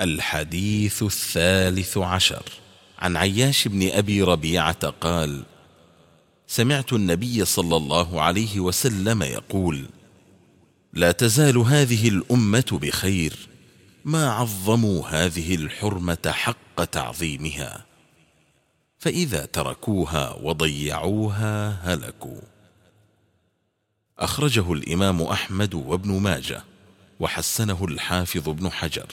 الحديث الثالث عشر. عن عياش بن أبي ربيعة قال سمعت النبي صلى الله عليه وسلم يقول لا تزال هذه الأمة بخير ما عظموا هذه الحرمة حق تعظيمها فإذا تركوها وضيعوها هلكوا. أخرجه الإمام أحمد وابن ماجه وحسنه الحافظ ابن حجر.